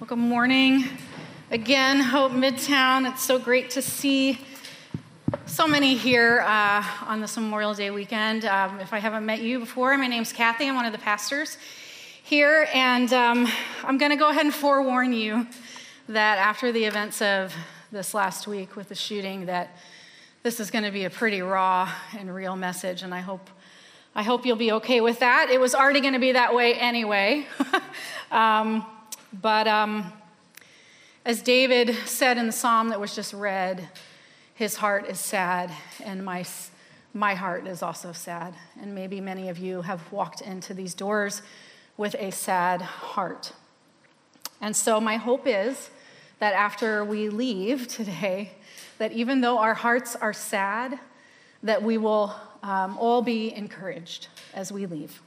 Well, good morning again, Hope Midtown. It's so great to see so many here uh, on this Memorial Day weekend. Um, if I haven't met you before, my name's Kathy. I'm one of the pastors here, and um, I'm going to go ahead and forewarn you that after the events of this last week with the shooting, that this is going to be a pretty raw and real message, and I hope. I hope you'll be okay with that. It was already going to be that way anyway. um, but um, as David said in the psalm that was just read, his heart is sad, and my, my heart is also sad. And maybe many of you have walked into these doors with a sad heart. And so, my hope is that after we leave today, that even though our hearts are sad, that we will um, all be encouraged as we leave.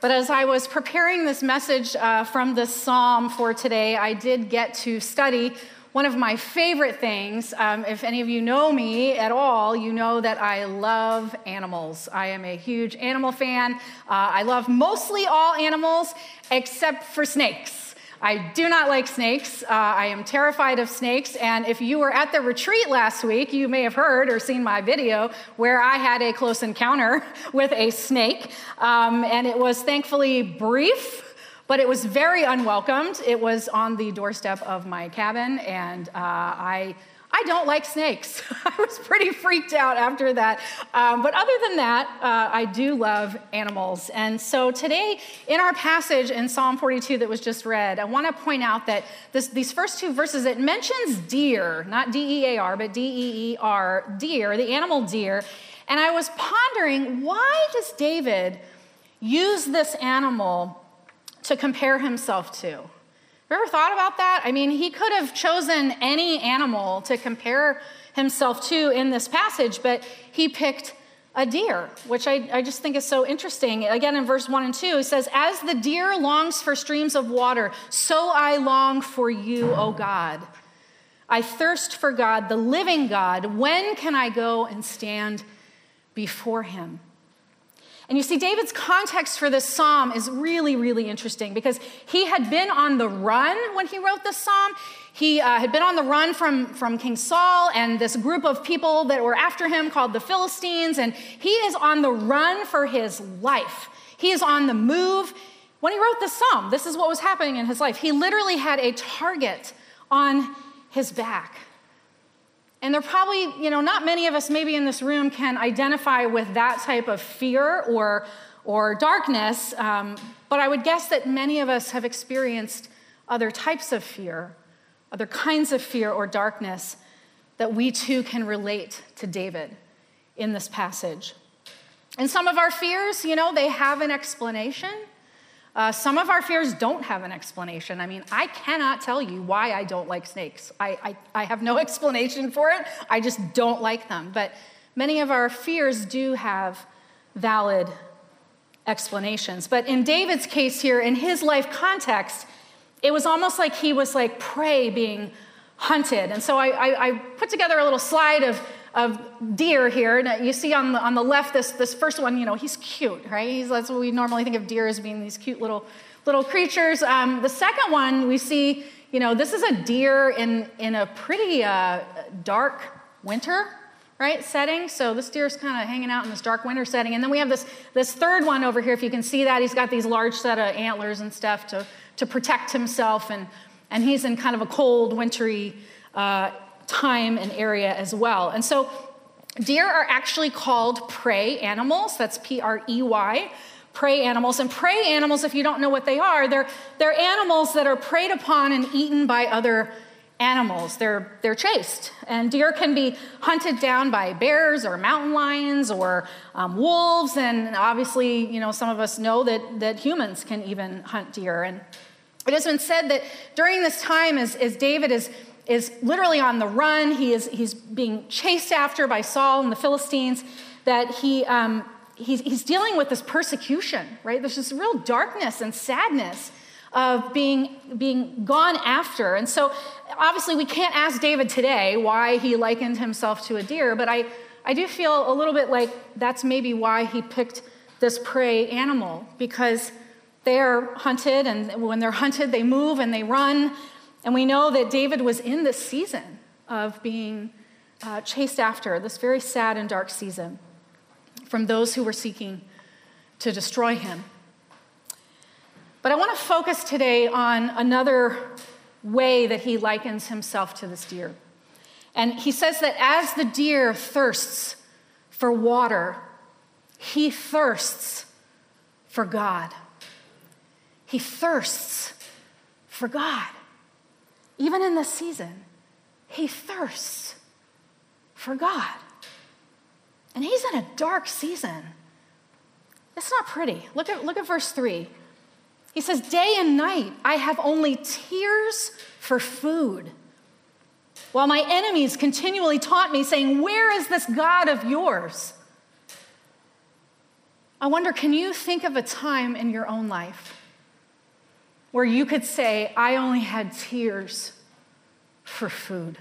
But as I was preparing this message uh, from this psalm for today, I did get to study one of my favorite things. Um, if any of you know me at all, you know that I love animals. I am a huge animal fan. Uh, I love mostly all animals except for snakes. I do not like snakes. Uh, I am terrified of snakes. And if you were at the retreat last week, you may have heard or seen my video where I had a close encounter with a snake. Um, and it was thankfully brief, but it was very unwelcomed. It was on the doorstep of my cabin, and uh, I I don't like snakes. I was pretty freaked out after that. Um, but other than that, uh, I do love animals. And so today, in our passage in Psalm 42 that was just read, I want to point out that this, these first two verses, it mentions deer, not D E A R, but D E E R, deer, the animal deer. And I was pondering why does David use this animal to compare himself to? You ever thought about that? I mean, he could have chosen any animal to compare himself to in this passage, but he picked a deer, which I, I just think is so interesting. Again, in verse 1 and 2, he says, As the deer longs for streams of water, so I long for you, O God. I thirst for God, the living God. When can I go and stand before him? And you see, David's context for this psalm is really, really interesting because he had been on the run when he wrote this psalm. He uh, had been on the run from, from King Saul and this group of people that were after him called the Philistines. And he is on the run for his life. He is on the move. When he wrote this psalm, this is what was happening in his life. He literally had a target on his back. And there probably, you know, not many of us maybe in this room can identify with that type of fear or, or darkness, um, but I would guess that many of us have experienced other types of fear, other kinds of fear or darkness that we too can relate to David in this passage. And some of our fears, you know, they have an explanation. Uh, some of our fears don't have an explanation. I mean, I cannot tell you why I don't like snakes. I, I, I, have no explanation for it. I just don't like them. But many of our fears do have valid explanations. But in David's case here, in his life context, it was almost like he was like prey being hunted. And so I, I, I put together a little slide of of deer here. You see on the, on the left, this, this first one, you know, he's cute, right? He's, that's what we normally think of deer as being these cute little, little creatures. Um, the second one, we see, you know, this is a deer in, in a pretty uh, dark winter, right, setting. So this deer is kind of hanging out in this dark winter setting. And then we have this, this third one over here, if you can see that. He's got these large set of antlers and stuff to, to protect himself. And, and he's in kind of a cold, wintry uh, time and area as well. And so deer are actually called prey animals. That's P R E Y. Prey animals. And prey animals, if you don't know what they are, they're, they're animals that are preyed upon and eaten by other animals. They're, they're chased. And deer can be hunted down by bears or mountain lions or um, wolves. And obviously, you know, some of us know that, that humans can even hunt deer. And it has been said that during this time, as, as David is is literally on the run. He is, he's being chased after by Saul and the Philistines, that he, um, he's, he's dealing with this persecution, right? There's this real darkness and sadness of being, being gone after. And so, obviously, we can't ask David today why he likened himself to a deer, but I, I do feel a little bit like that's maybe why he picked this prey animal, because They are hunted, and when they're hunted, they move and they run. And we know that David was in this season of being uh, chased after, this very sad and dark season from those who were seeking to destroy him. But I want to focus today on another way that he likens himself to this deer. And he says that as the deer thirsts for water, he thirsts for God. He thirsts for God. Even in this season, he thirsts for God. And he's in a dark season. It's not pretty. Look at, look at verse 3. He says, Day and night I have only tears for food. While my enemies continually taunt me, saying, Where is this God of yours? I wonder, can you think of a time in your own life where you could say, I only had tears for food?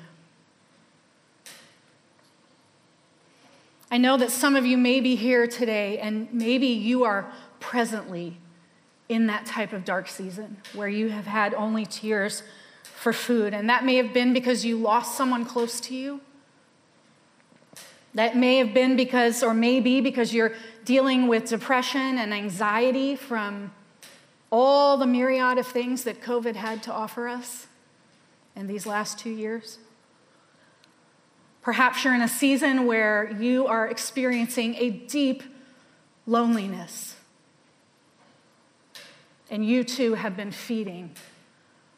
I know that some of you may be here today, and maybe you are presently in that type of dark season where you have had only tears for food. And that may have been because you lost someone close to you. That may have been because, or maybe because you're dealing with depression and anxiety from all the myriad of things that COVID had to offer us in these last two years. Perhaps you're in a season where you are experiencing a deep loneliness. And you too have been feeding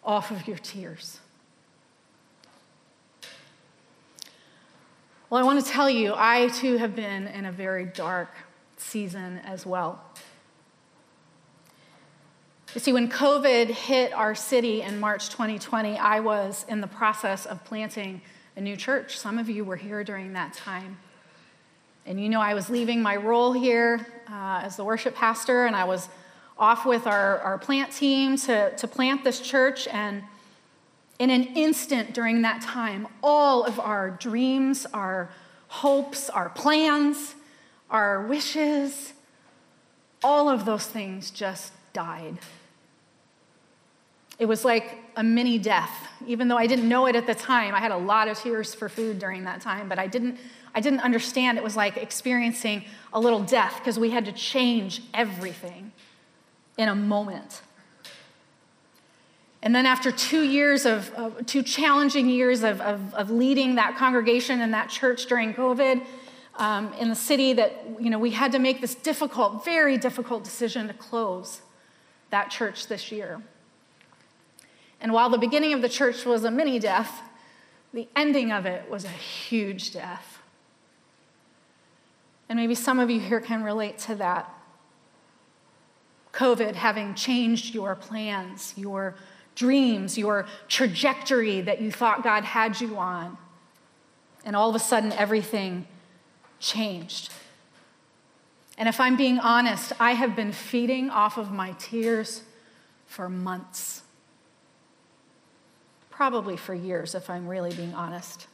off of your tears. Well, I want to tell you, I too have been in a very dark season as well. You see, when COVID hit our city in March 2020, I was in the process of planting a new church. Some of you were here during that time. And you know, I was leaving my role here uh, as the worship pastor, and I was off with our, our plant team to, to plant this church. And in an instant during that time, all of our dreams, our hopes, our plans, our wishes, all of those things just died. It was like a mini death. Even though I didn't know it at the time, I had a lot of tears for food during that time, but I didn't, I didn't understand it was like experiencing a little death because we had to change everything in a moment. And then, after two years of, two challenging years of, of, of, leading that congregation and that church during COVID um, in the city, that you know, we had to make this difficult, very difficult decision to close that church this year. And while the beginning of the church was a mini death, the ending of it was a huge death. And maybe some of you here can relate to that. COVID having changed your plans, your dreams, your trajectory that you thought God had you on. And all of a sudden, everything changed. And if I'm being honest, I have been feeding off of my tears for months probably for years, if I'm really being honest.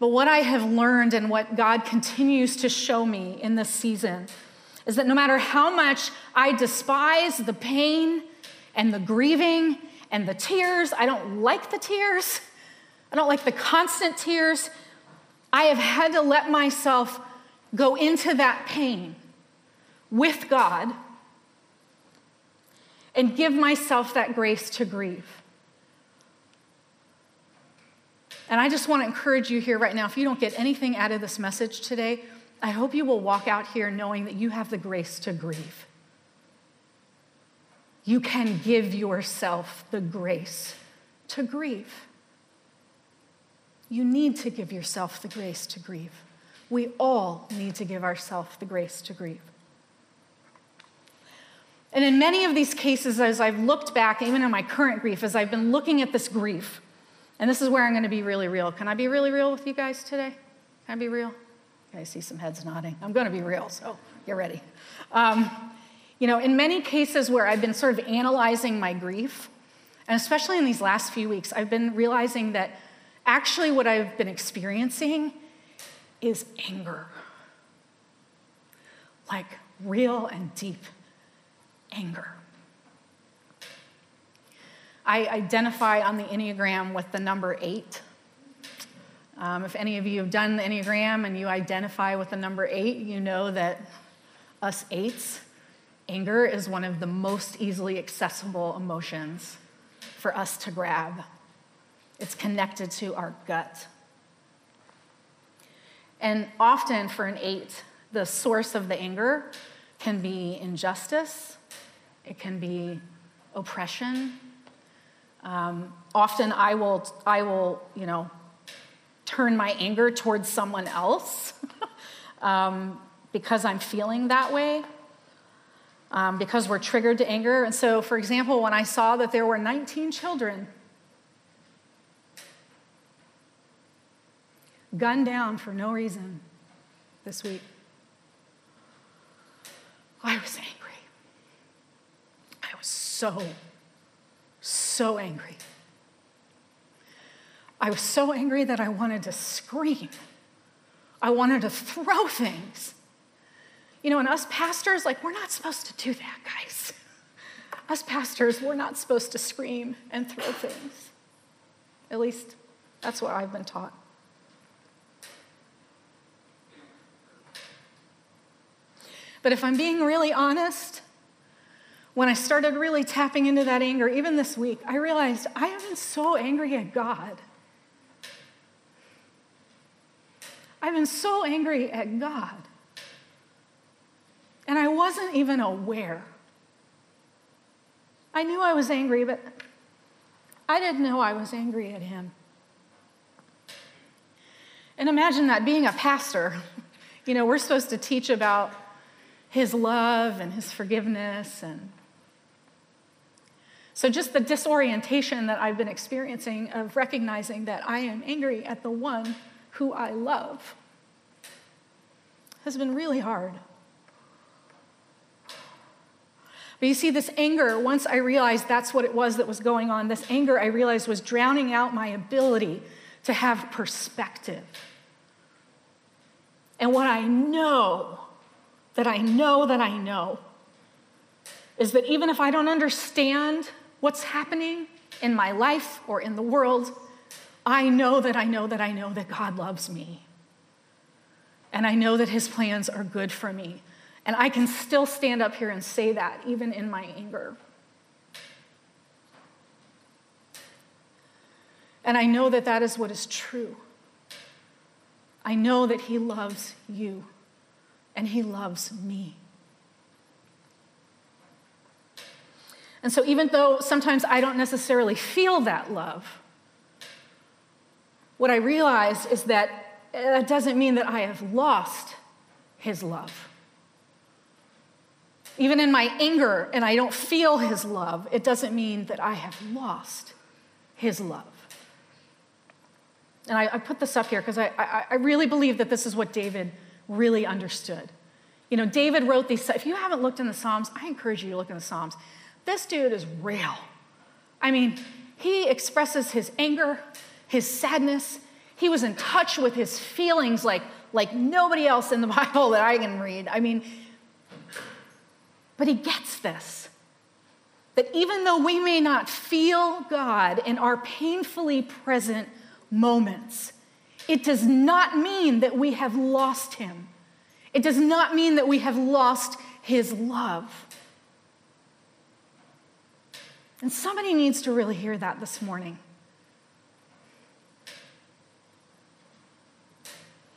But what I have learned and what God continues to show me in this season is that no matter how much I despise the pain and the grieving and the tears, I don't like the tears, I don't like the constant tears, I have had to let myself go into that pain with God and give myself that grace to grieve. And I just want to encourage you here right now if you don't get anything out of this message today, I hope you will walk out here knowing that you have the grace to grieve. You can give yourself the grace to grieve. You need to give yourself the grace to grieve. We all need to give ourselves the grace to grieve. And in many of these cases, as I've looked back, even in my current grief, as I've been looking at this grief, and this is where I'm going to be really real. Can I be really real with you guys today? Can I be real? I see some heads nodding. I'm going to be real, so get ready. Um, you know, in many cases where I've been sort of analyzing my grief, and especially in these last few weeks, I've been realizing that actually what I've been experiencing is anger. Like real and deep anger. I identify on the Enneagram with the number eight. Um, if any of you have done the Enneagram and you identify with the number eight, you know that us eights, anger is one of the most easily accessible emotions for us to grab. It's connected to our gut. And often for an eight, the source of the anger can be injustice, it can be oppression. Um, often I will, I will, you know, turn my anger towards someone else um, because I'm feeling that way, um, because we're triggered to anger. And so, for example, when I saw that there were 19 children gunned down for no reason this week, I was angry. I was so, so angry. I was so angry that I wanted to scream. I wanted to throw things. You know, and us pastors, like, we're not supposed to do that, guys. Us pastors, we're not supposed to scream and throw things. At least that's what I've been taught. But if I'm being really honest, when I started really tapping into that anger, even this week, I realized I have been so angry at God. I've been so angry at God. And I wasn't even aware. I knew I was angry, but I didn't know I was angry at Him. And imagine that being a pastor, you know, we're supposed to teach about his love and his forgiveness and so just the disorientation that I've been experiencing of recognizing that I am angry at the one who I love has been really hard. But you see, this anger, once I realized that's what it was that was going on, this anger I realized was drowning out my ability to have perspective. And what I know that I know that I know is that even if I don't understand what's happening in my life or in the world, I know that I know that I know that God loves me. And I know that his plans are good for me. And I can still stand up here and say that even in my anger. And I know that that is what is true. I know that he loves you and He loves me. And so, even though sometimes I don't necessarily feel that love, what I realize is that eh, that doesn't mean that I have lost His love. Even in my anger and I don't feel His love, it doesn't mean that I have lost His love. And I, I put this up here because I, I, I really believe that this is what David really understood. You know, David wrote these, if you haven't looked in the Psalms, I encourage you to look in the Psalms. This dude is real. I mean, he expresses his anger, his sadness. He was in touch with his feelings like, like nobody else in the Bible that I can read. I mean, but he gets this that even though we may not feel God in our painfully present moments, it does not mean that we have lost him. It does not mean that we have lost his love. And somebody needs to really hear that this morning.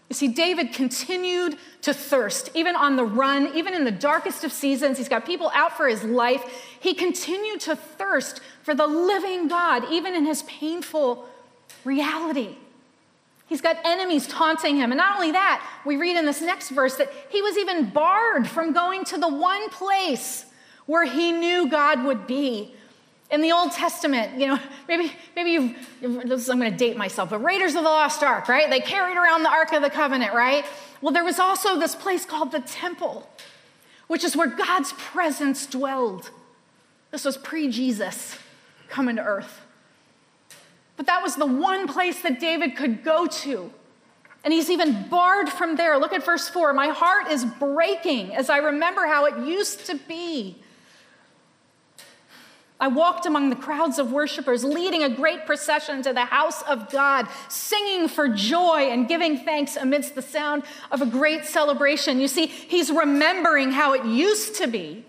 You see, David continued to thirst, even on the run, even in the darkest of seasons. He's got people out for his life. He continued to thirst for the living God, even in his painful reality. He's got enemies taunting him. And not only that, we read in this next verse that he was even barred from going to the one place where he knew God would be. In the Old Testament, you know, maybe, maybe you've, I'm going to date myself, but Raiders of the Lost Ark, right? They carried around the Ark of the Covenant, right? Well, there was also this place called the temple, which is where God's presence dwelled. This was pre Jesus coming to earth. But that was the one place that David could go to. And he's even barred from there. Look at verse 4. My heart is breaking as I remember how it used to be. I walked among the crowds of worshipers, leading a great procession to the house of God, singing for joy and giving thanks amidst the sound of a great celebration. You see, he's remembering how it used to be.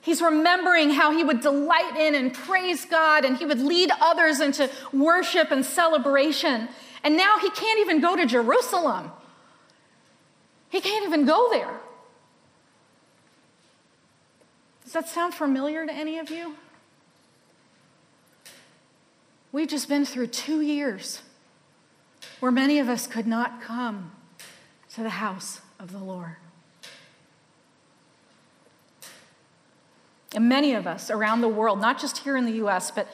He's remembering how he would delight in and praise God, and he would lead others into worship and celebration. And now he can't even go to Jerusalem. He can't even go there. Does that sound familiar to any of you? We've just been through two years where many of us could not come to the house of the Lord. And many of us around the world, not just here in the US, but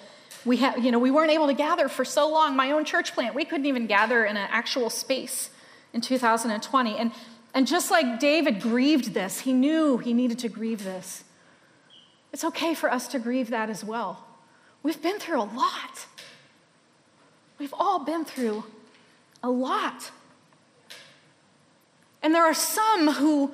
we, have, you know, we weren't able to gather for so long. My own church plant, we couldn't even gather in an actual space in 2020. And, and just like David grieved this, he knew he needed to grieve this. It's okay for us to grieve that as well. We've been through a lot. We've all been through a lot. And there are some who,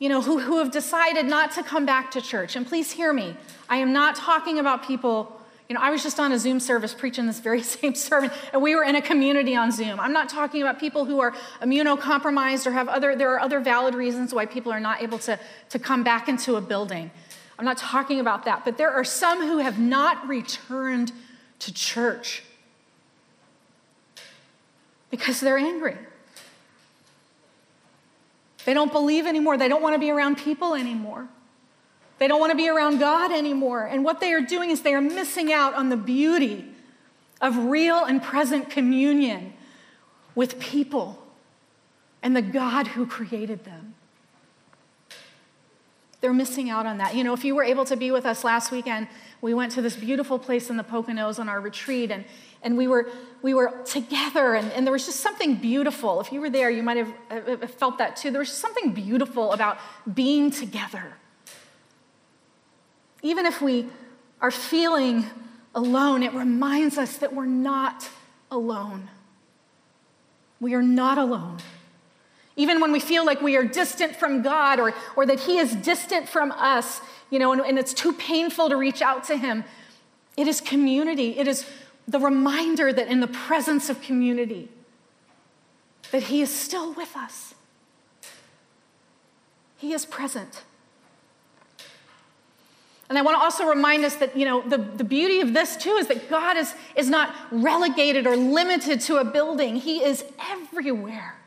you know, who, who have decided not to come back to church. And please hear me. I am not talking about people, you know, I was just on a Zoom service preaching this very same sermon, and we were in a community on Zoom. I'm not talking about people who are immunocompromised or have other, there are other valid reasons why people are not able to, to come back into a building. I'm not talking about that, but there are some who have not returned to church because they're angry. They don't believe anymore. They don't want to be around people anymore. They don't want to be around God anymore. And what they are doing is they are missing out on the beauty of real and present communion with people and the God who created them. They're missing out on that. You know, if you were able to be with us last weekend, we went to this beautiful place in the Poconos on our retreat, and, and we, were, we were together, and, and there was just something beautiful. If you were there, you might have felt that too. There was something beautiful about being together. Even if we are feeling alone, it reminds us that we're not alone. We are not alone. Even when we feel like we are distant from God or, or that He is distant from us, you know, and, and it's too painful to reach out to Him, it is community. It is the reminder that in the presence of community, that He is still with us. He is present. And I want to also remind us that, you know, the, the beauty of this too is that God is, is not relegated or limited to a building, He is everywhere.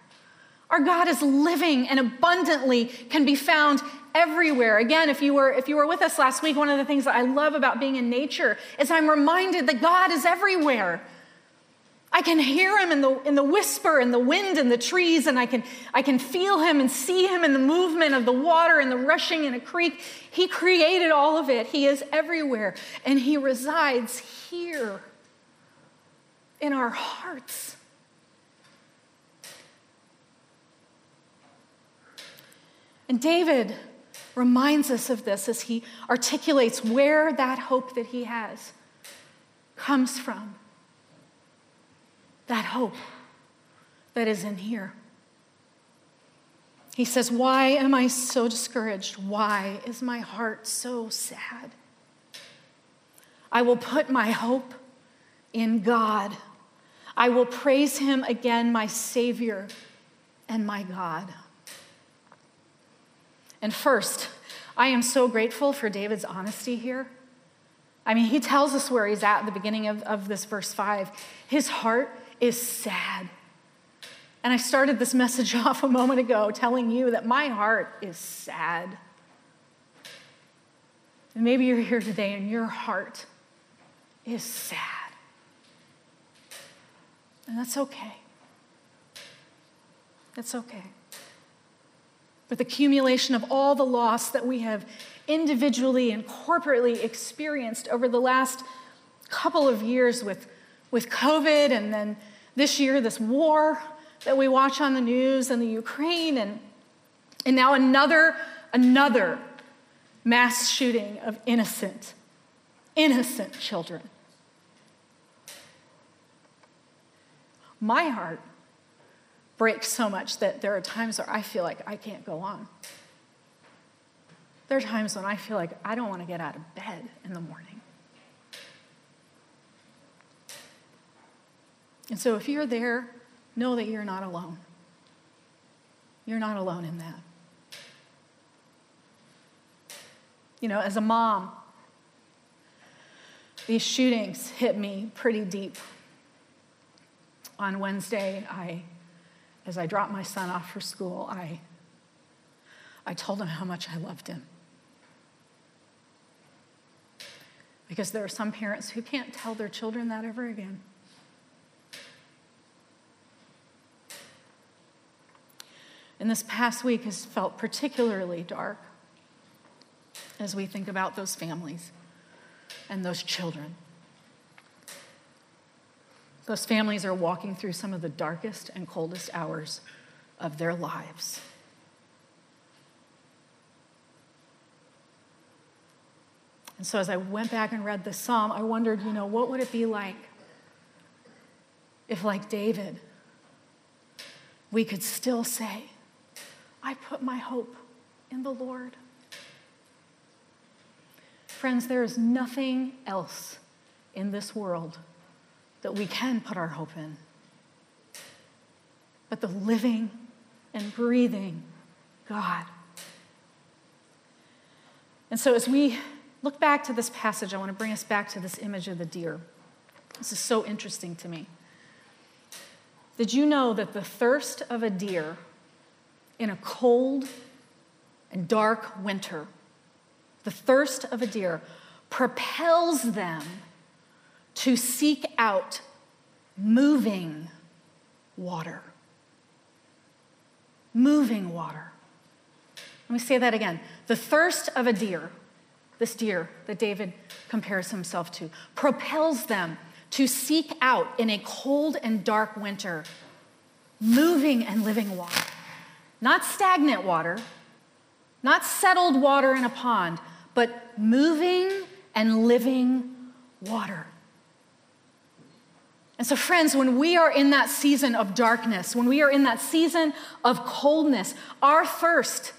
Our God is living and abundantly can be found everywhere. Again, if you were if you were with us last week, one of the things that I love about being in nature is I'm reminded that God is everywhere. I can hear him in the, in the whisper and the wind and the trees, and I can, I can feel him and see him in the movement of the water and the rushing in a creek. He created all of it. He is everywhere, and he resides here in our hearts. And David reminds us of this as he articulates where that hope that he has comes from. That hope that is in here. He says, Why am I so discouraged? Why is my heart so sad? I will put my hope in God. I will praise him again, my Savior and my God. And first, I am so grateful for David's honesty here. I mean, he tells us where he's at at the beginning of, of this verse 5. His heart is sad. And I started this message off a moment ago telling you that my heart is sad. And maybe you're here today and your heart is sad. And that's okay. That's okay with accumulation of all the loss that we have individually and corporately experienced over the last couple of years with, with COVID and then this year, this war that we watch on the news and the Ukraine, and, and now another, another mass shooting of innocent, innocent children. My heart breaks so much that there are times where I feel like I can't go on. There are times when I feel like I don't want to get out of bed in the morning. And so if you're there, know that you're not alone. You're not alone in that. You know, as a mom, these shootings hit me pretty deep. On Wednesday, I, as I dropped my son off for school, I, I told him how much I loved him. Because there are some parents who can't tell their children that ever again. And this past week has felt particularly dark as we think about those families and those children. Those families are walking through some of the darkest and coldest hours of their lives. And so as I went back and read this psalm, I wondered, you know, what would it be like if, like David, we could still say, I put my hope in the Lord? Friends, there is nothing else in this world that we can put our hope in but the living and breathing God. And so, as we look back to this passage, I want to bring us back to this image of the deer. This is so interesting to me. Did you know that the thirst of a deer in a cold and dark winter the thirst of a deer, propels them to seek out moving water. Moving water. Let me say that again. The thirst of a deer, this deer that David compares himself to, propels them to seek out in a cold and dark winter moving and living water. Not stagnant water, not settled water in a pond, but moving and living water. And so, friends, when we are in that season of darkness, when we are in that season of coldness, our thirst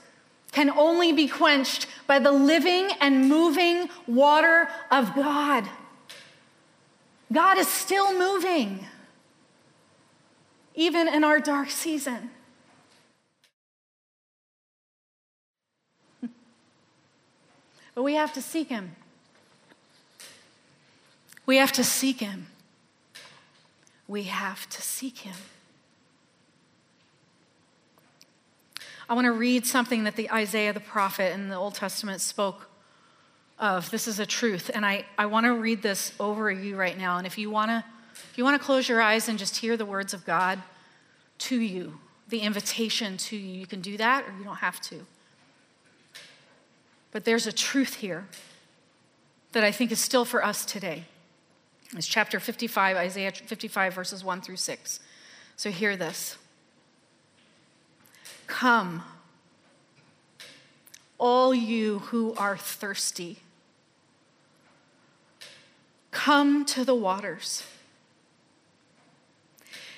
can only be quenched by the living and moving water of God. God is still moving, even in our dark season. But we have to seek Him. We have to seek Him. We have to seek Him. I want to read something that the Isaiah the prophet in the Old Testament spoke of. This is a truth, and I, I want to read this over you right now. And if you want to, if you want to close your eyes and just hear the words of God to you, the invitation to you, you can do that, or you don't have to. But there's a truth here that I think is still for us today. It's chapter 55, Isaiah 55, verses 1 through 6. So hear this Come, all you who are thirsty, come to the waters.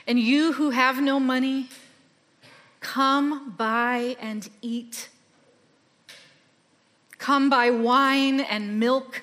And you who have no money, come buy and eat. Come buy wine and milk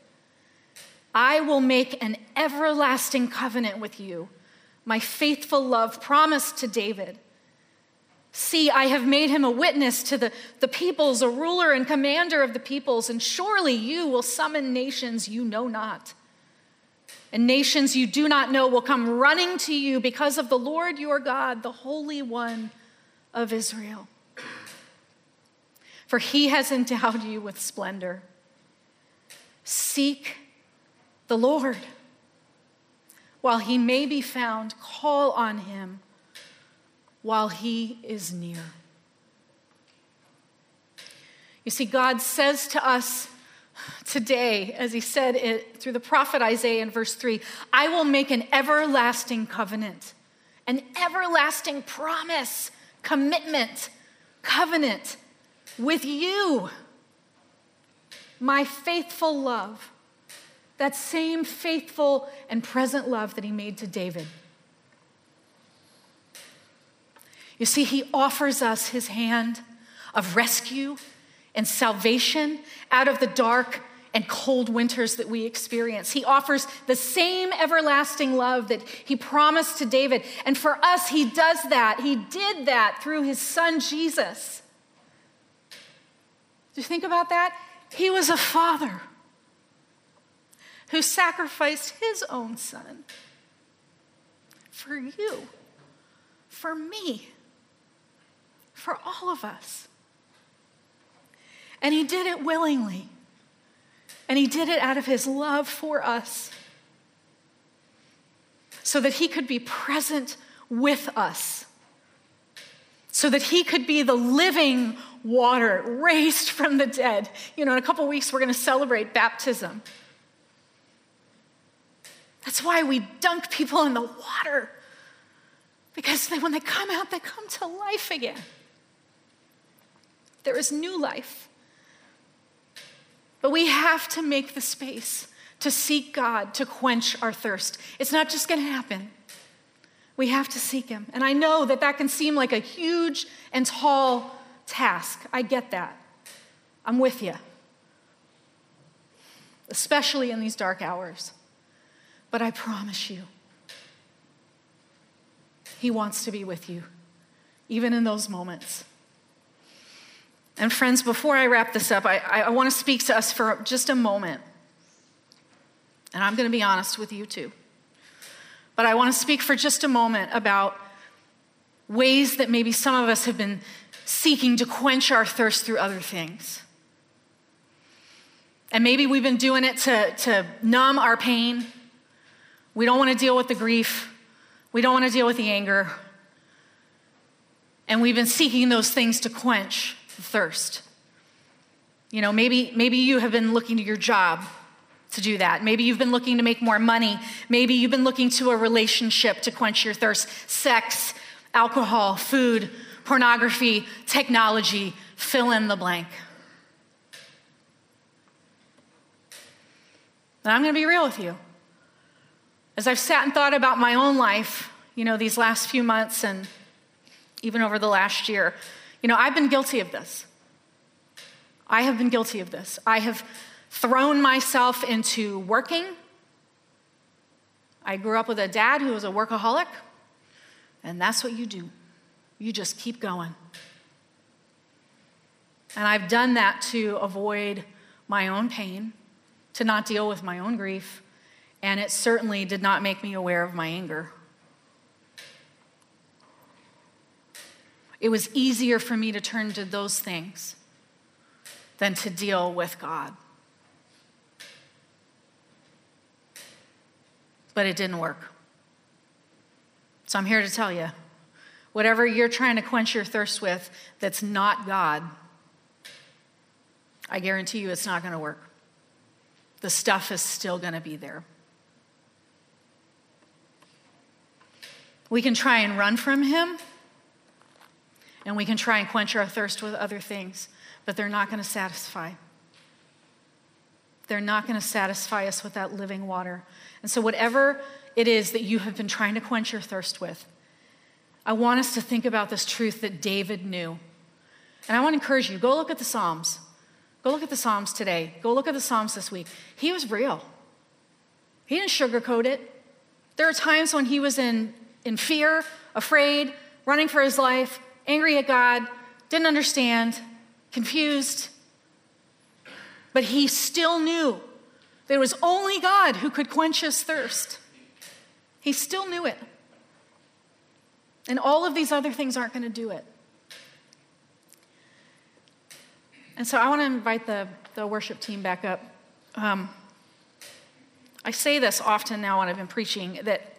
I will make an everlasting covenant with you, my faithful love promised to David. See, I have made him a witness to the, the peoples, a ruler and commander of the peoples, and surely you will summon nations you know not. And nations you do not know will come running to you because of the Lord your God, the Holy One of Israel. For he has endowed you with splendor. Seek the Lord. While he may be found, call on him while he is near. You see, God says to us today, as he said it through the prophet Isaiah in verse 3 I will make an everlasting covenant, an everlasting promise, commitment, covenant with you. My faithful love, that same faithful and present love that he made to David. You see, he offers us his hand of rescue and salvation out of the dark and cold winters that we experience. He offers the same everlasting love that he promised to David. And for us, he does that. He did that through his son Jesus. Do you think about that? He was a father who sacrificed his own son for you, for me, for all of us. And he did it willingly. And he did it out of his love for us so that he could be present with us, so that he could be the living water raised from the dead. You know, in a couple weeks, we're going to celebrate baptism. That's why we dunk people in the water, because they, when they come out, they come to life again. There is new life. But we have to make the space to seek God to quench our thirst. It's not just going to happen. We have to seek Him. And I know that that can seem like a huge and tall task. I get that. I'm with you, especially in these dark hours. But I promise you, He wants to be with you, even in those moments. And friends, before I wrap this up, I, I want to speak to us for just a moment. And I'm going to be honest with you too. But I want to speak for just a moment about ways that maybe some of us have been seeking to quench our thirst through other things. And maybe we've been doing it to, to numb our pain. We don't want to deal with the grief. We don't want to deal with the anger. And we've been seeking those things to quench the thirst. You know, maybe, maybe you have been looking to your job to do that. Maybe you've been looking to make more money. Maybe you've been looking to a relationship to quench your thirst. Sex, alcohol, food, pornography, technology, fill in the blank. And I'm going to be real with you. As I've sat and thought about my own life, you know, these last few months and even over the last year, you know, I've been guilty of this. I have been guilty of this. I have thrown myself into working. I grew up with a dad who was a workaholic, and that's what you do. You just keep going. And I've done that to avoid my own pain, to not deal with my own grief, and it certainly did not make me aware of my anger. It was easier for me to turn to those things than to deal with God. But it didn't work. So I'm here to tell you whatever you're trying to quench your thirst with that's not God, I guarantee you it's not going to work. The stuff is still going to be there. We can try and run from Him and we can try and quench our thirst with other things, but they're not going to satisfy. They're not going to satisfy us with that living water. And so, whatever it is that you have been trying to quench your thirst with, I want us to think about this truth that David knew. And I want to encourage you go look at the Psalms. Go look at the Psalms today. Go look at the Psalms this week. He was real, he didn't sugarcoat it. There are times when he was in, in fear, afraid, running for his life, angry at God, didn't understand, confused. But he still knew that it was only God who could quench his thirst. He still knew it. And all of these other things aren't going to do it. And so I want to invite the, the worship team back up. Um, I say this often now when I've been preaching that,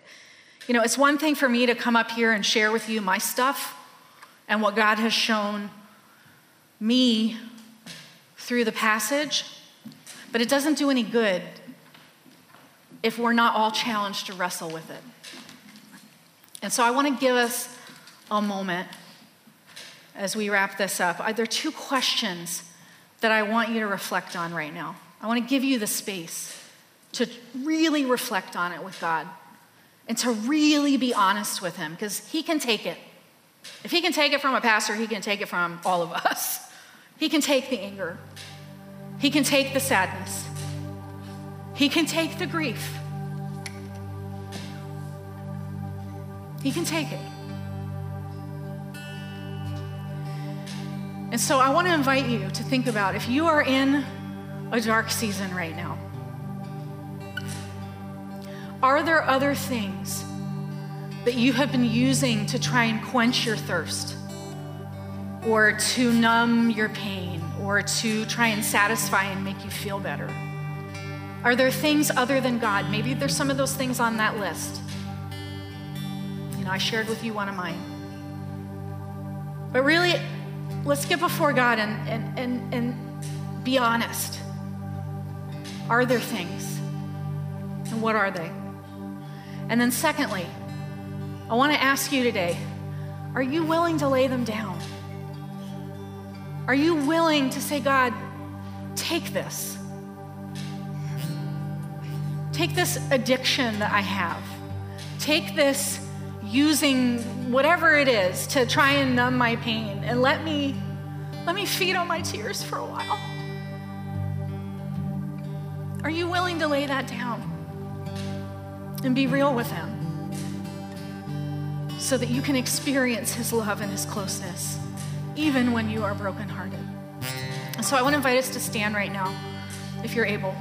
you know, it's one thing for me to come up here and share with you my stuff and what God has shown me through the passage. But it doesn't do any good if we're not all challenged to wrestle with it. And so I want to give us a moment as we wrap this up. There are two questions that I want you to reflect on right now. I want to give you the space to really reflect on it with God and to really be honest with Him because He can take it. If He can take it from a pastor, He can take it from all of us. He can take the anger, He can take the sadness, He can take the grief. He can take it. And so I want to invite you to think about if you are in a dark season right now, are there other things that you have been using to try and quench your thirst or to numb your pain or to try and satisfy and make you feel better? Are there things other than God? Maybe there's some of those things on that list. You know, I shared with you one of mine. But really, let's get before God and, and, and, and be honest. Are there things? And what are they? And then, secondly, I want to ask you today are you willing to lay them down? Are you willing to say, God, take this? Take this addiction that I have. Take this using whatever it is to try and numb my pain and let me let me feed on my tears for a while. Are you willing to lay that down and be real with him so that you can experience his love and his closeness even when you are brokenhearted? So I want to invite us to stand right now if you're able.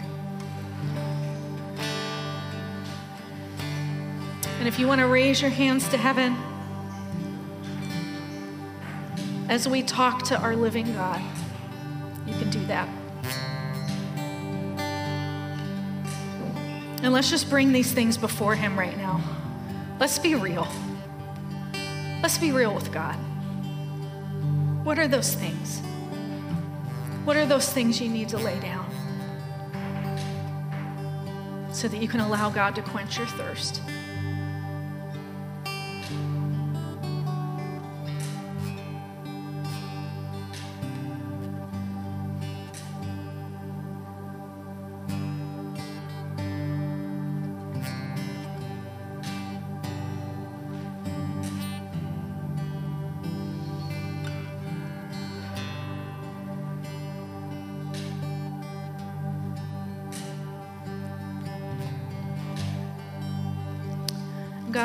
And if you want to raise your hands to heaven as we talk to our living God, you can do that. And let's just bring these things before Him right now. Let's be real. Let's be real with God. What are those things? What are those things you need to lay down so that you can allow God to quench your thirst?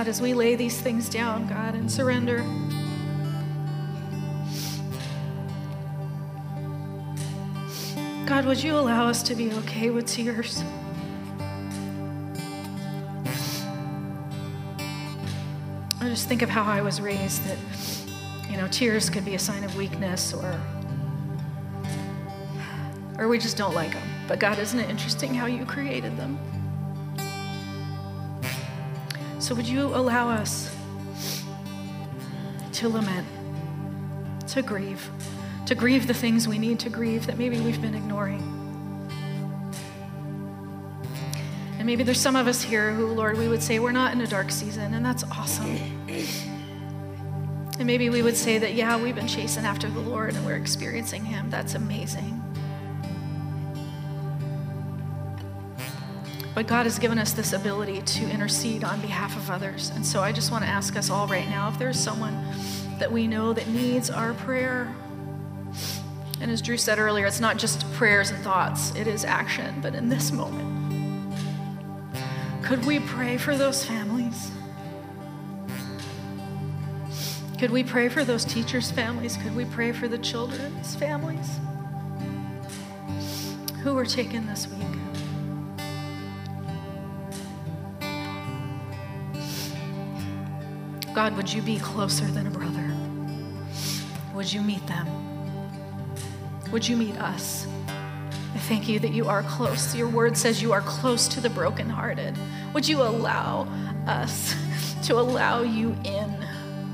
God, as we lay these things down, God, and surrender. God, would you allow us to be okay with tears? I just think of how I was raised that, you know, tears could be a sign of weakness or or we just don't like them. But God, isn't it interesting how you created them? So, would you allow us to lament, to grieve, to grieve the things we need to grieve that maybe we've been ignoring? And maybe there's some of us here who, Lord, we would say we're not in a dark season, and that's awesome. And maybe we would say that, yeah, we've been chasing after the Lord and we're experiencing Him. That's amazing. But God has given us this ability to intercede on behalf of others. And so I just want to ask us all right now if there's someone that we know that needs our prayer. And as Drew said earlier, it's not just prayers and thoughts, it is action. But in this moment, could we pray for those families? Could we pray for those teachers' families? Could we pray for the children's families who were taken this week? God, would you be closer than a brother? Would you meet them? Would you meet us? I thank you that you are close. Your word says you are close to the brokenhearted. Would you allow us to allow you in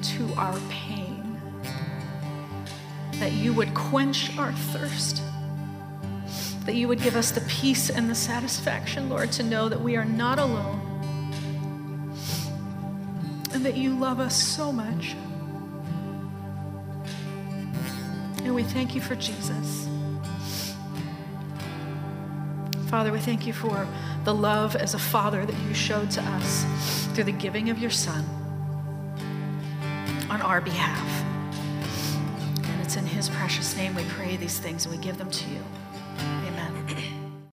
to our pain? That you would quench our thirst that you would give us the peace and the satisfaction, Lord, to know that we are not alone that you love us so much. And we thank you for Jesus. Father, we thank you for the love as a father that you showed to us through the giving of your son on our behalf. And it's in his precious name we pray these things and we give them to you.